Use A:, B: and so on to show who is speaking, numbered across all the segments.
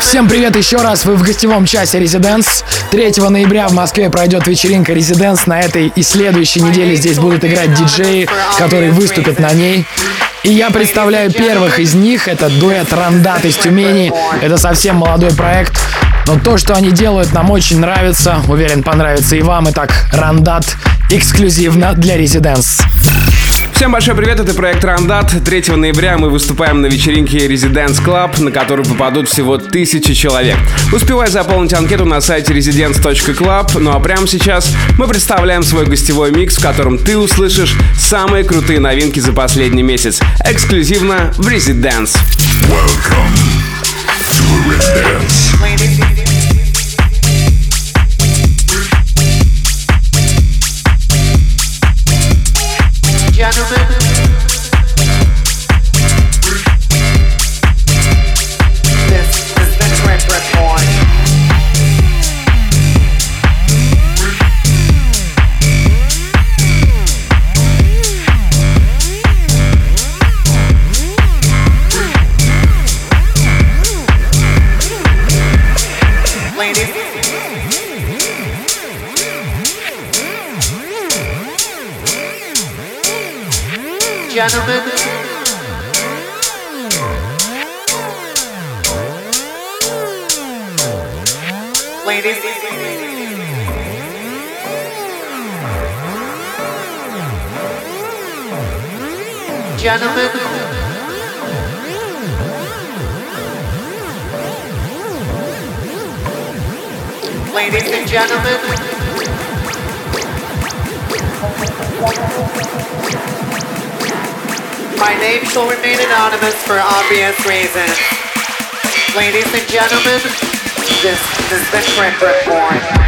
A: Всем привет еще раз, вы в гостевом часе Residence. 3 ноября в Москве пройдет вечеринка Residence. На этой и следующей неделе здесь будут играть диджеи, которые выступят на ней. И я представляю первых из них. Это дуэт Рандат из Тюмени. Это совсем молодой проект. Но то, что они делают, нам очень нравится. Уверен, понравится и вам. Итак, Рандат эксклюзивно для Residence.
B: Всем большой привет, это проект Рандат. 3 ноября мы выступаем на вечеринке Residence Club, на которую попадут всего тысячи человек. Успевай заполнить анкету на сайте residence.club, ну а прямо сейчас мы представляем свой гостевой микс, в котором ты услышишь самые крутые новинки за последний месяц. Эксклюзивно в Residence.
C: Welcome to Residence.
D: Gentlemen, ladies and gentlemen. My name shall remain anonymous for obvious reasons. Ladies and gentlemen, this is the Trip Report.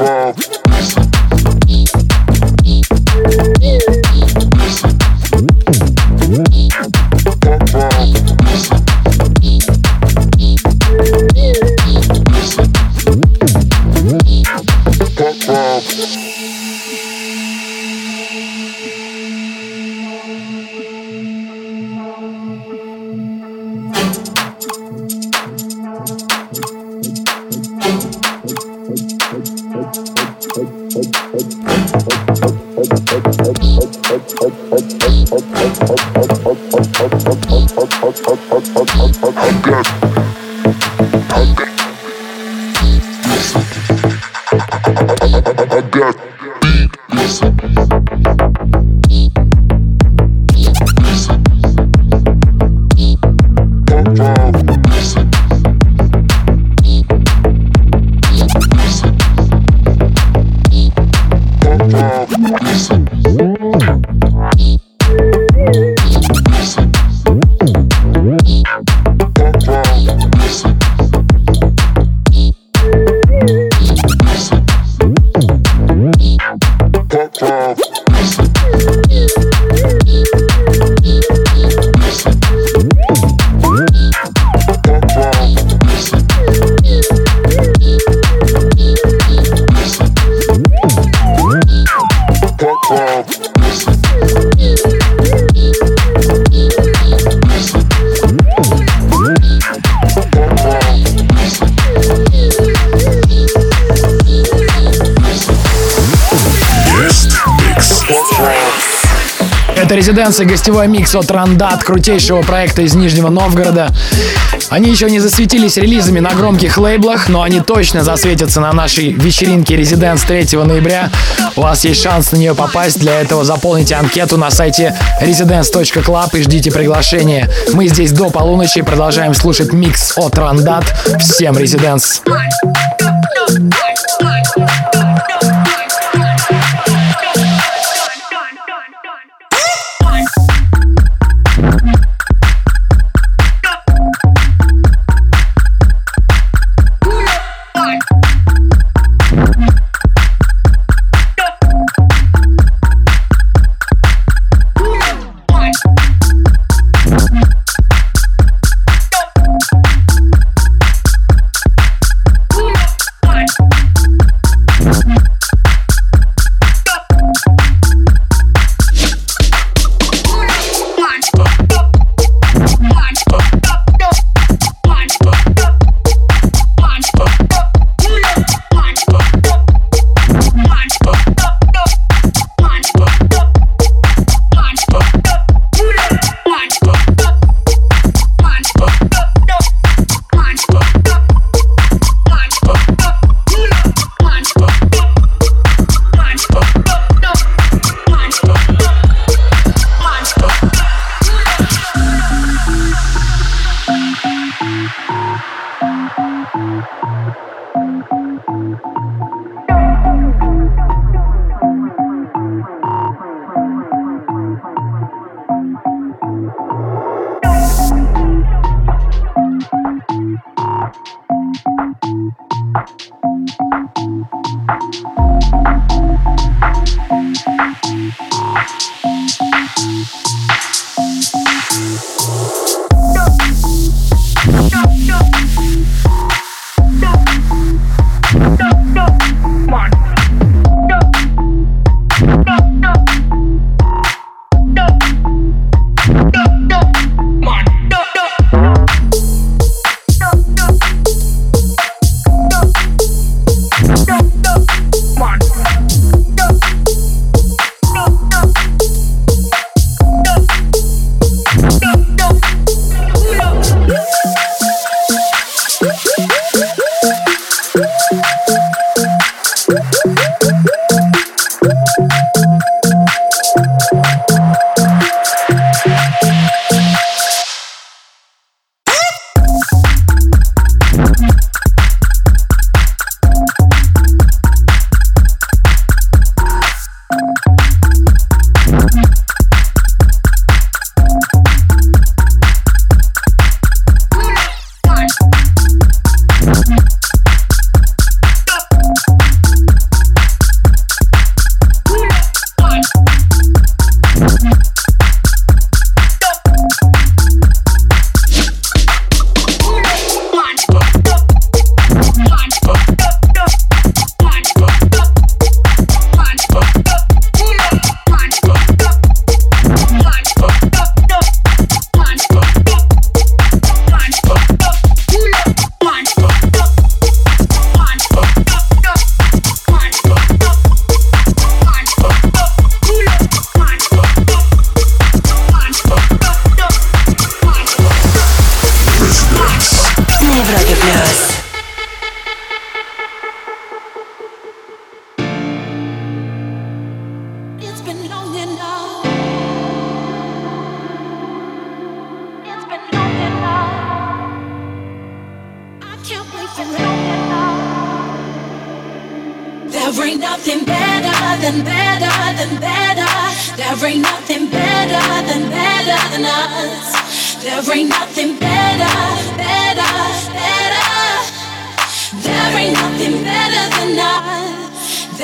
E: club.
A: Резиденция гостевой микс от Рандат, крутейшего проекта из Нижнего Новгорода. Они еще не засветились релизами на громких лейблах, но они точно засветятся на нашей вечеринке Резиденс 3 ноября. У вас есть шанс на нее попасть. Для этого заполните анкету на сайте residence.club и ждите приглашения. Мы здесь до полуночи продолжаем слушать микс от Рандат. Всем Резиденс! Вы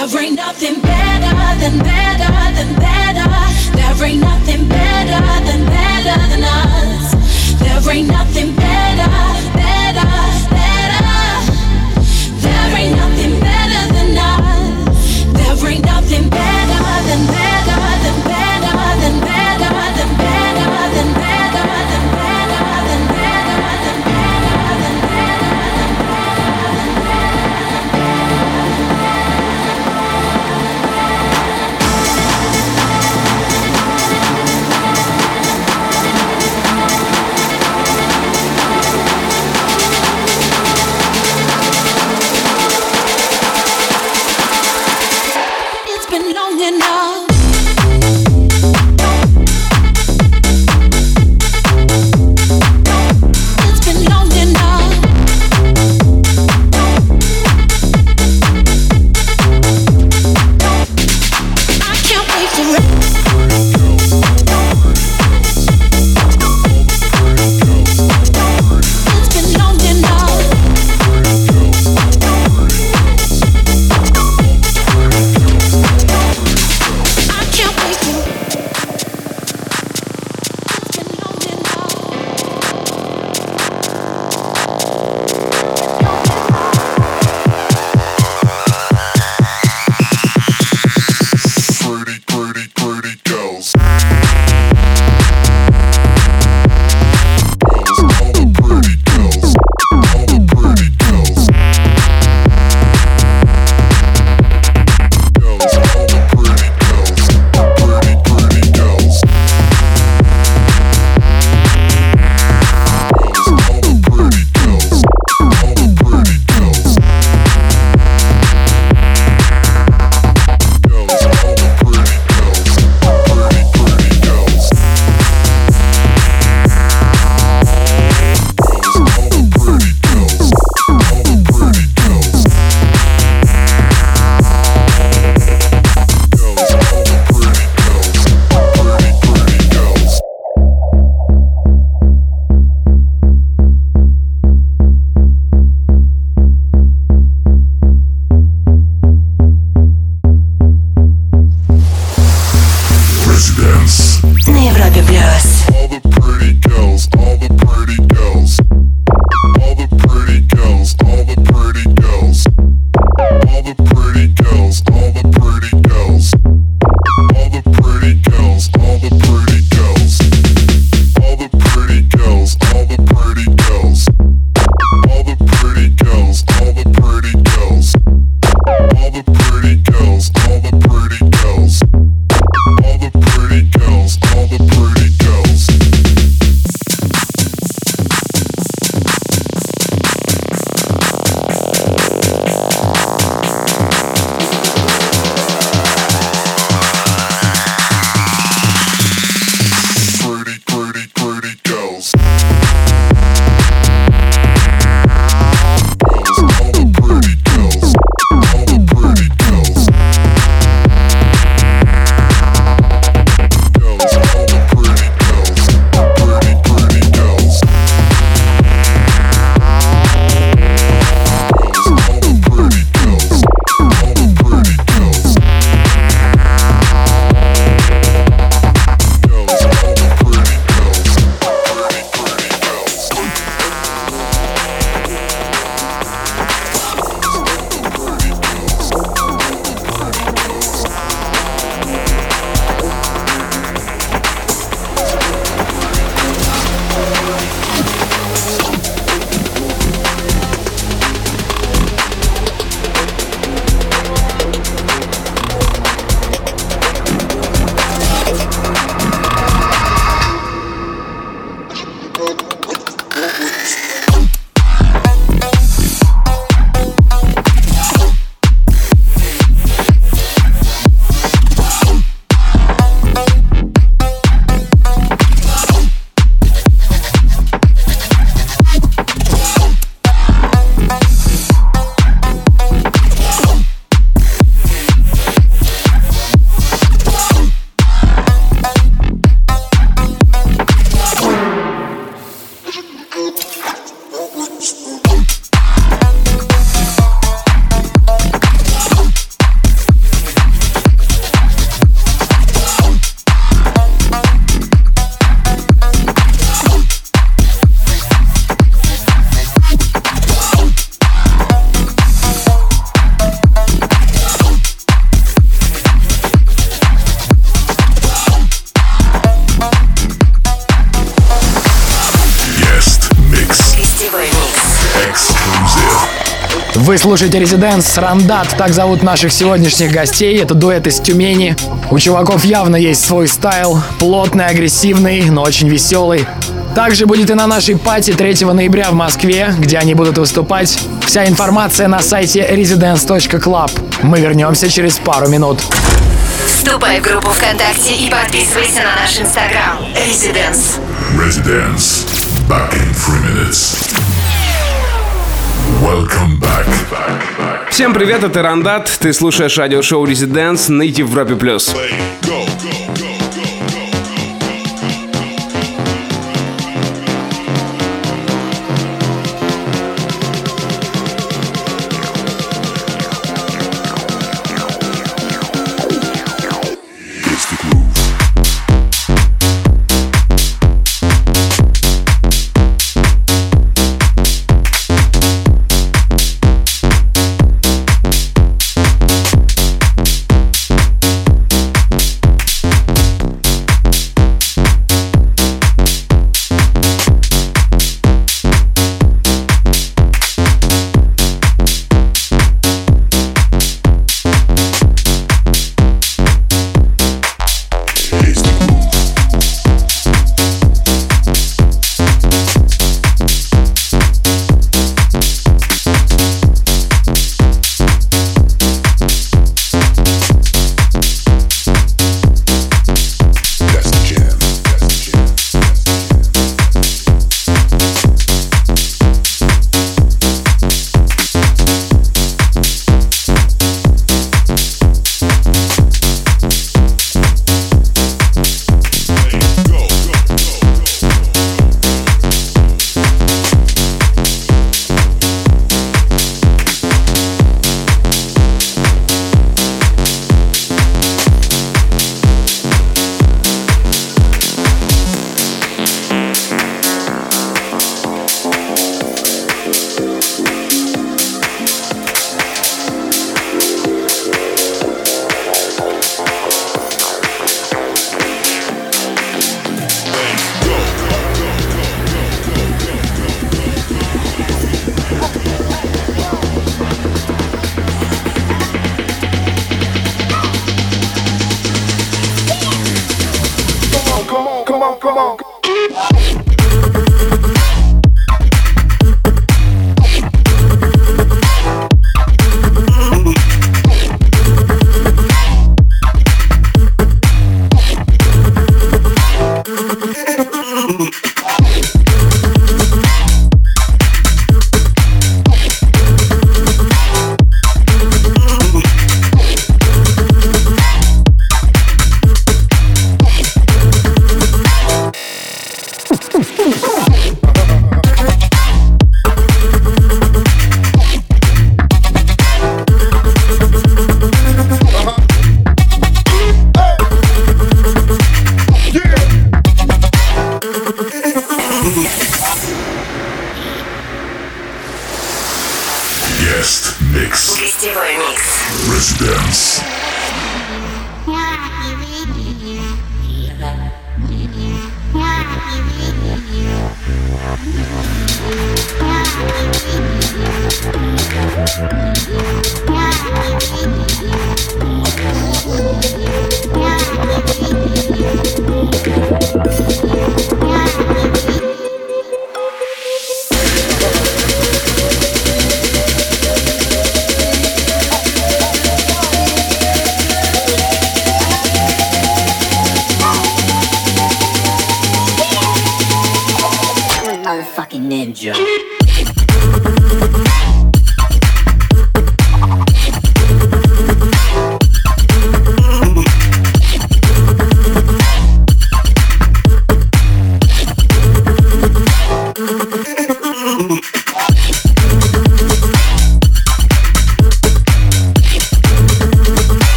F: There ain't nothing better than better than better. There ain't nothing better than better than us. There ain't nothing
A: слушаете Резиденс Рандат, так зовут наших сегодняшних гостей. Это дуэт из Тюмени. У чуваков явно есть свой стайл. Плотный, агрессивный, но очень веселый. Также будет и на нашей пати 3 ноября в Москве, где они будут выступать. Вся информация на сайте residence.club. Мы вернемся через пару минут.
G: Вступай в группу ВКонтакте и подписывайся на наш инстаграм. Residence.
C: Residence. Back in three minutes. Welcome back.
B: Всем привет, это Рандат. Ты слушаешь радиошоу Residence на Европе+. плюс.
C: Go.
H: Guest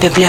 G: На Европе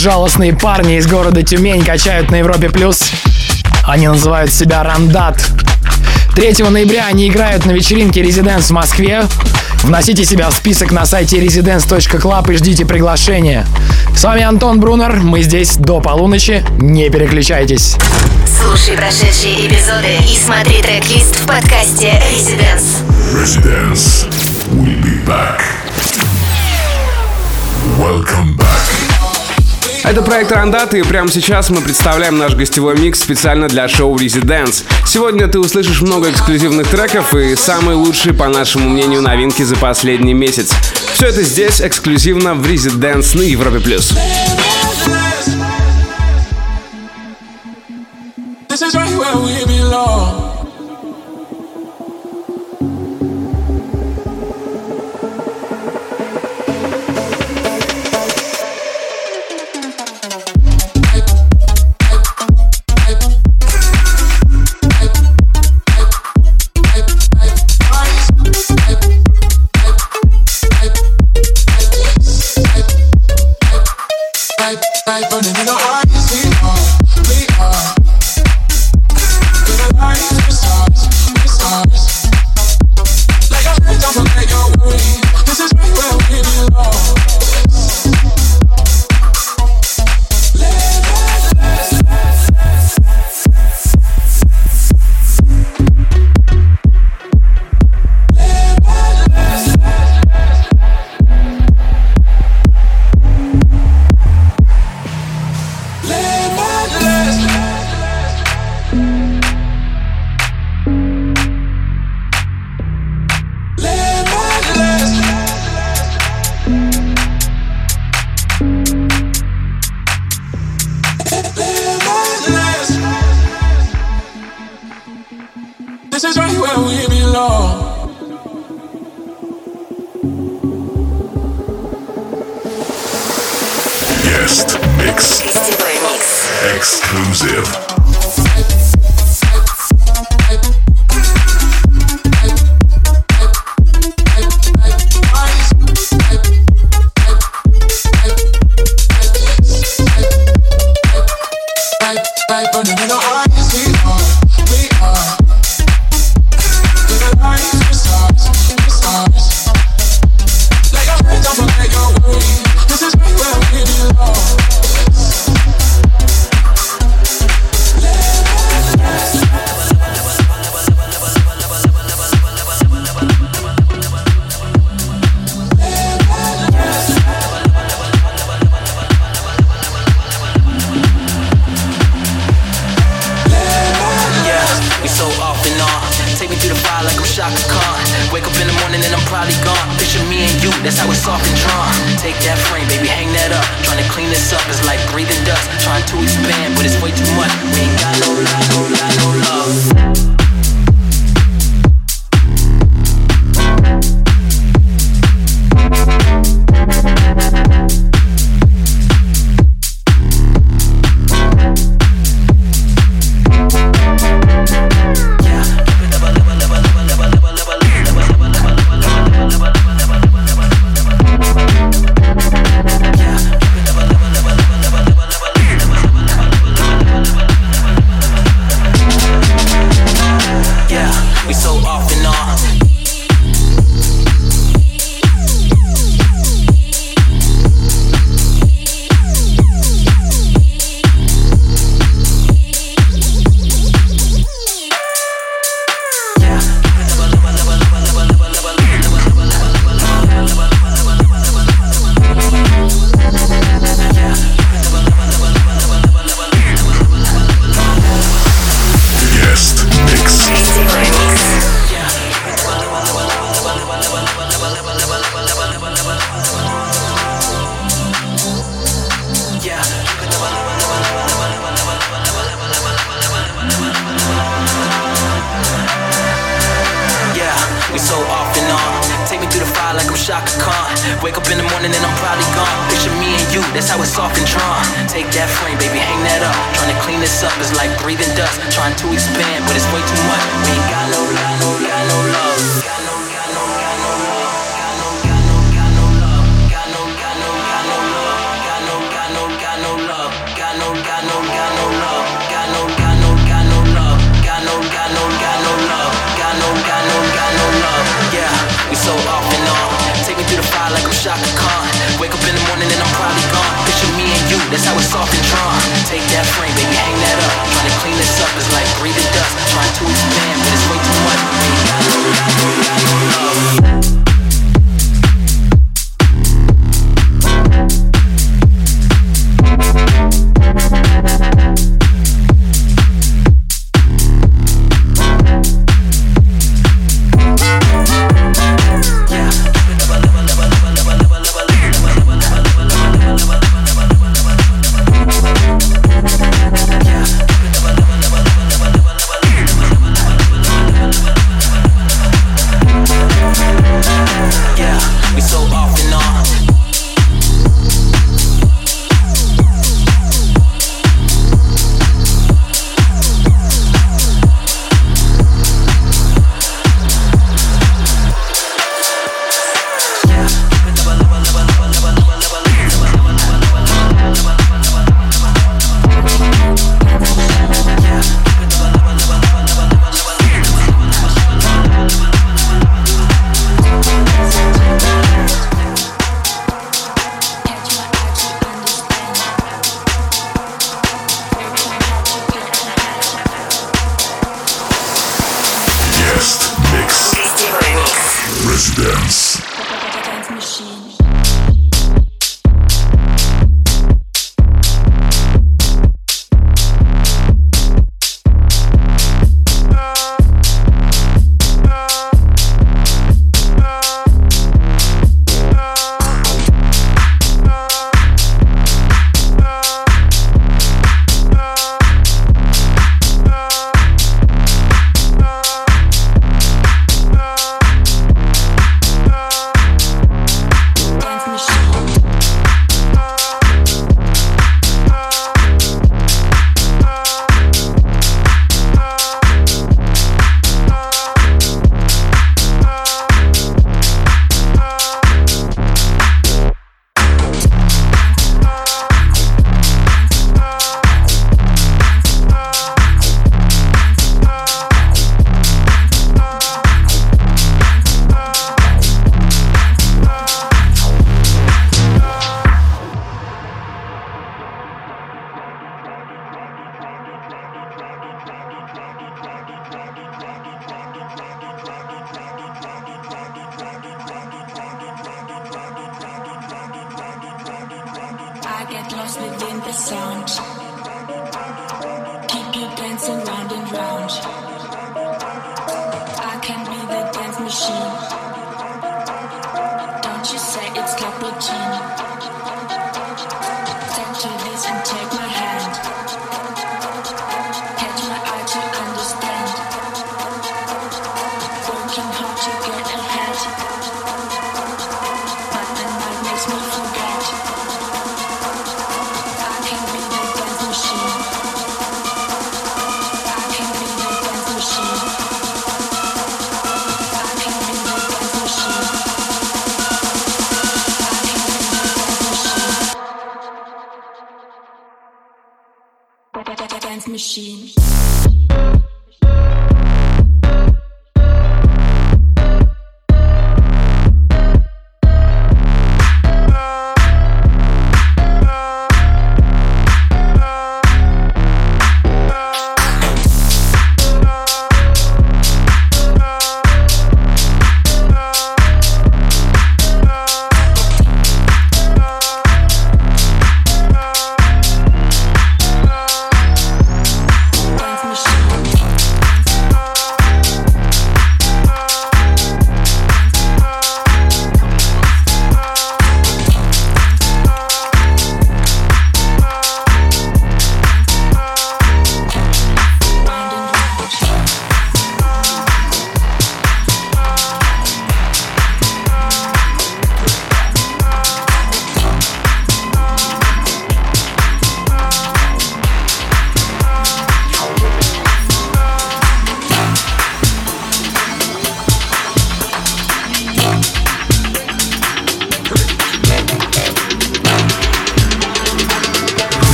A: Безжалостные парни из города Тюмень качают на Европе+. плюс. Они называют себя Рандат. 3 ноября они играют на вечеринке Residence в Москве. Вносите себя в список на сайте residence.club и ждите приглашения. С вами Антон Брунер, мы здесь до полуночи, не переключайтесь.
G: Слушай прошедшие эпизоды и смотри трек-лист в подкасте Residence.
C: Residence. We'll be back. Welcome back.
B: Это проект Рандат, и прямо сейчас мы представляем наш гостевой микс специально для шоу Residence. Сегодня ты услышишь много эксклюзивных треков и самые лучшие, по нашему мнению, новинки за последний месяц. Все это здесь эксклюзивно в Residence на Европе+. плюс.
E: This is right where we belong.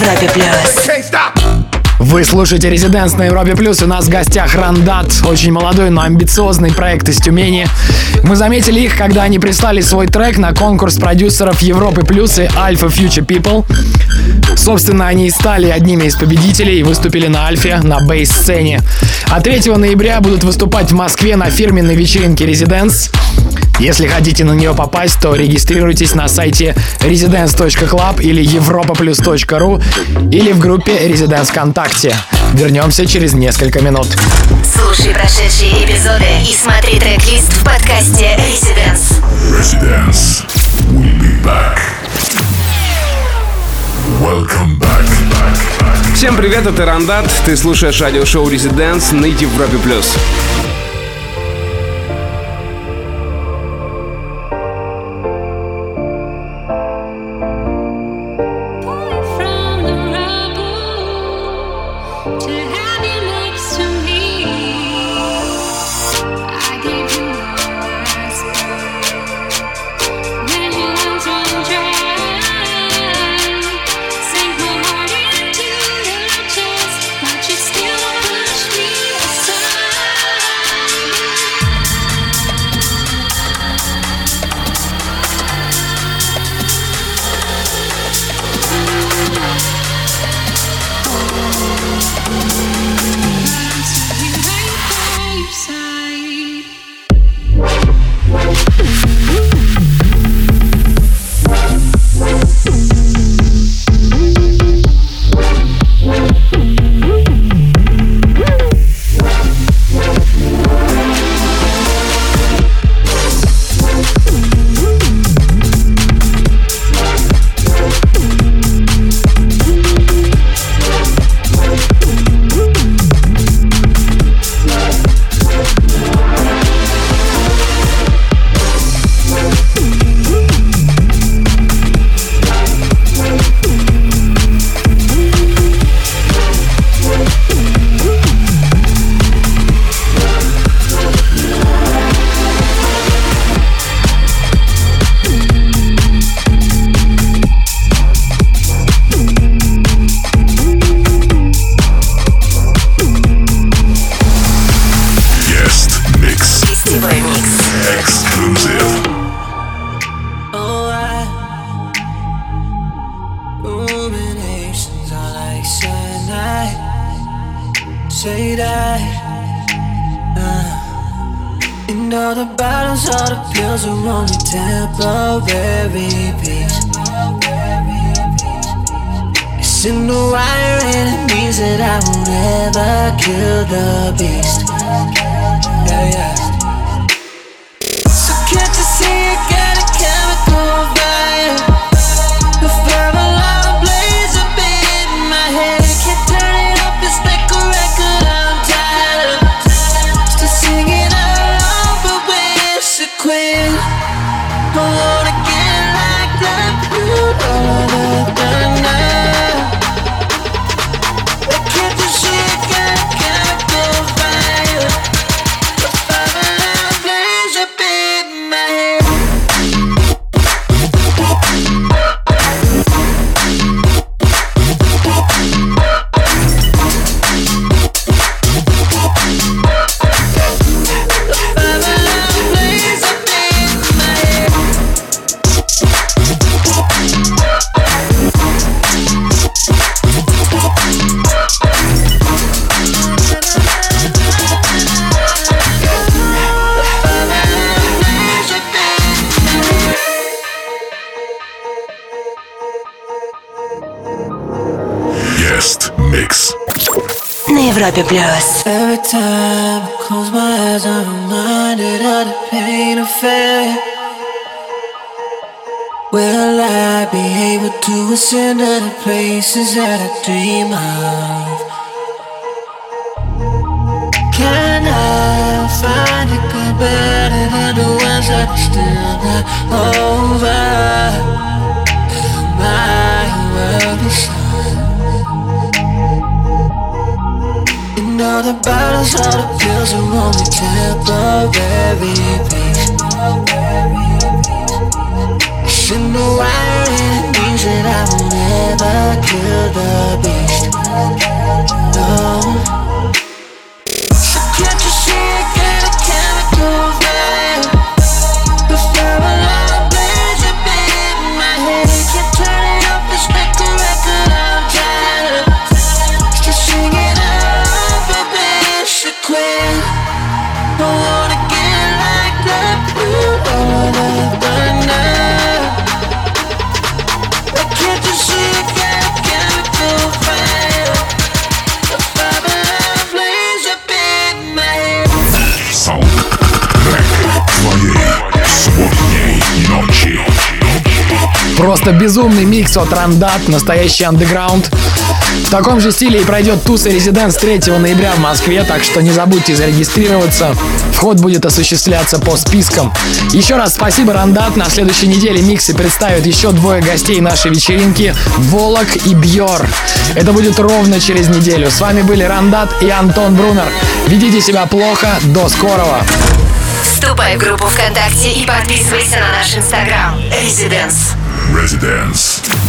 G: Европе плюс.
A: Вы слушаете «Резиденс» на Европе Плюс. У нас в гостях Рандат. Очень молодой, но амбициозный проект из Тюмени. Мы заметили их, когда они прислали свой трек на конкурс продюсеров Европы Плюс и Alpha Future People. Собственно, они и стали одними из победителей и выступили на Альфе на бейс-сцене. А 3 ноября будут выступать в Москве на фирменной вечеринке «Резиденс». Если хотите на нее попасть, то регистрируйтесь на сайте residence.club или europaplus.ru или в группе Residence ВКонтакте. Вернемся через несколько минут.
G: Слушай прошедшие эпизоды и смотри трек-лист в подкасте Residence.
C: Residence. We'll be back. Welcome back. back, back.
B: Всем привет, это Рандат. Ты слушаешь радиошоу Residents на Европе Плюс.
G: Fabio Bloss.
I: Every time I close my eyes, I'm reminded of the pain of failure. Will I be able to ascend to the places that I dream of? Can I find a good better than the ones that are still not over? Those are the pills that want me temporary peace Shouldn't know why it means that I will never kill the beast. No.
A: Просто безумный микс от Рандат, настоящий андеграунд. В таком же стиле и пройдет туса Резиденс 3 ноября в Москве, так что не забудьте зарегистрироваться. Вход будет осуществляться по спискам. Еще раз спасибо, Рандат. На следующей неделе миксы представят еще двое гостей нашей вечеринки — Волок и Бьор. Это будет ровно через неделю. С вами были Рандат и Антон Брунер. Ведите себя плохо. До скорого.
G: Вступай в группу ВКонтакте и подписывайся на наш инстаграм. Residence.
C: Residence.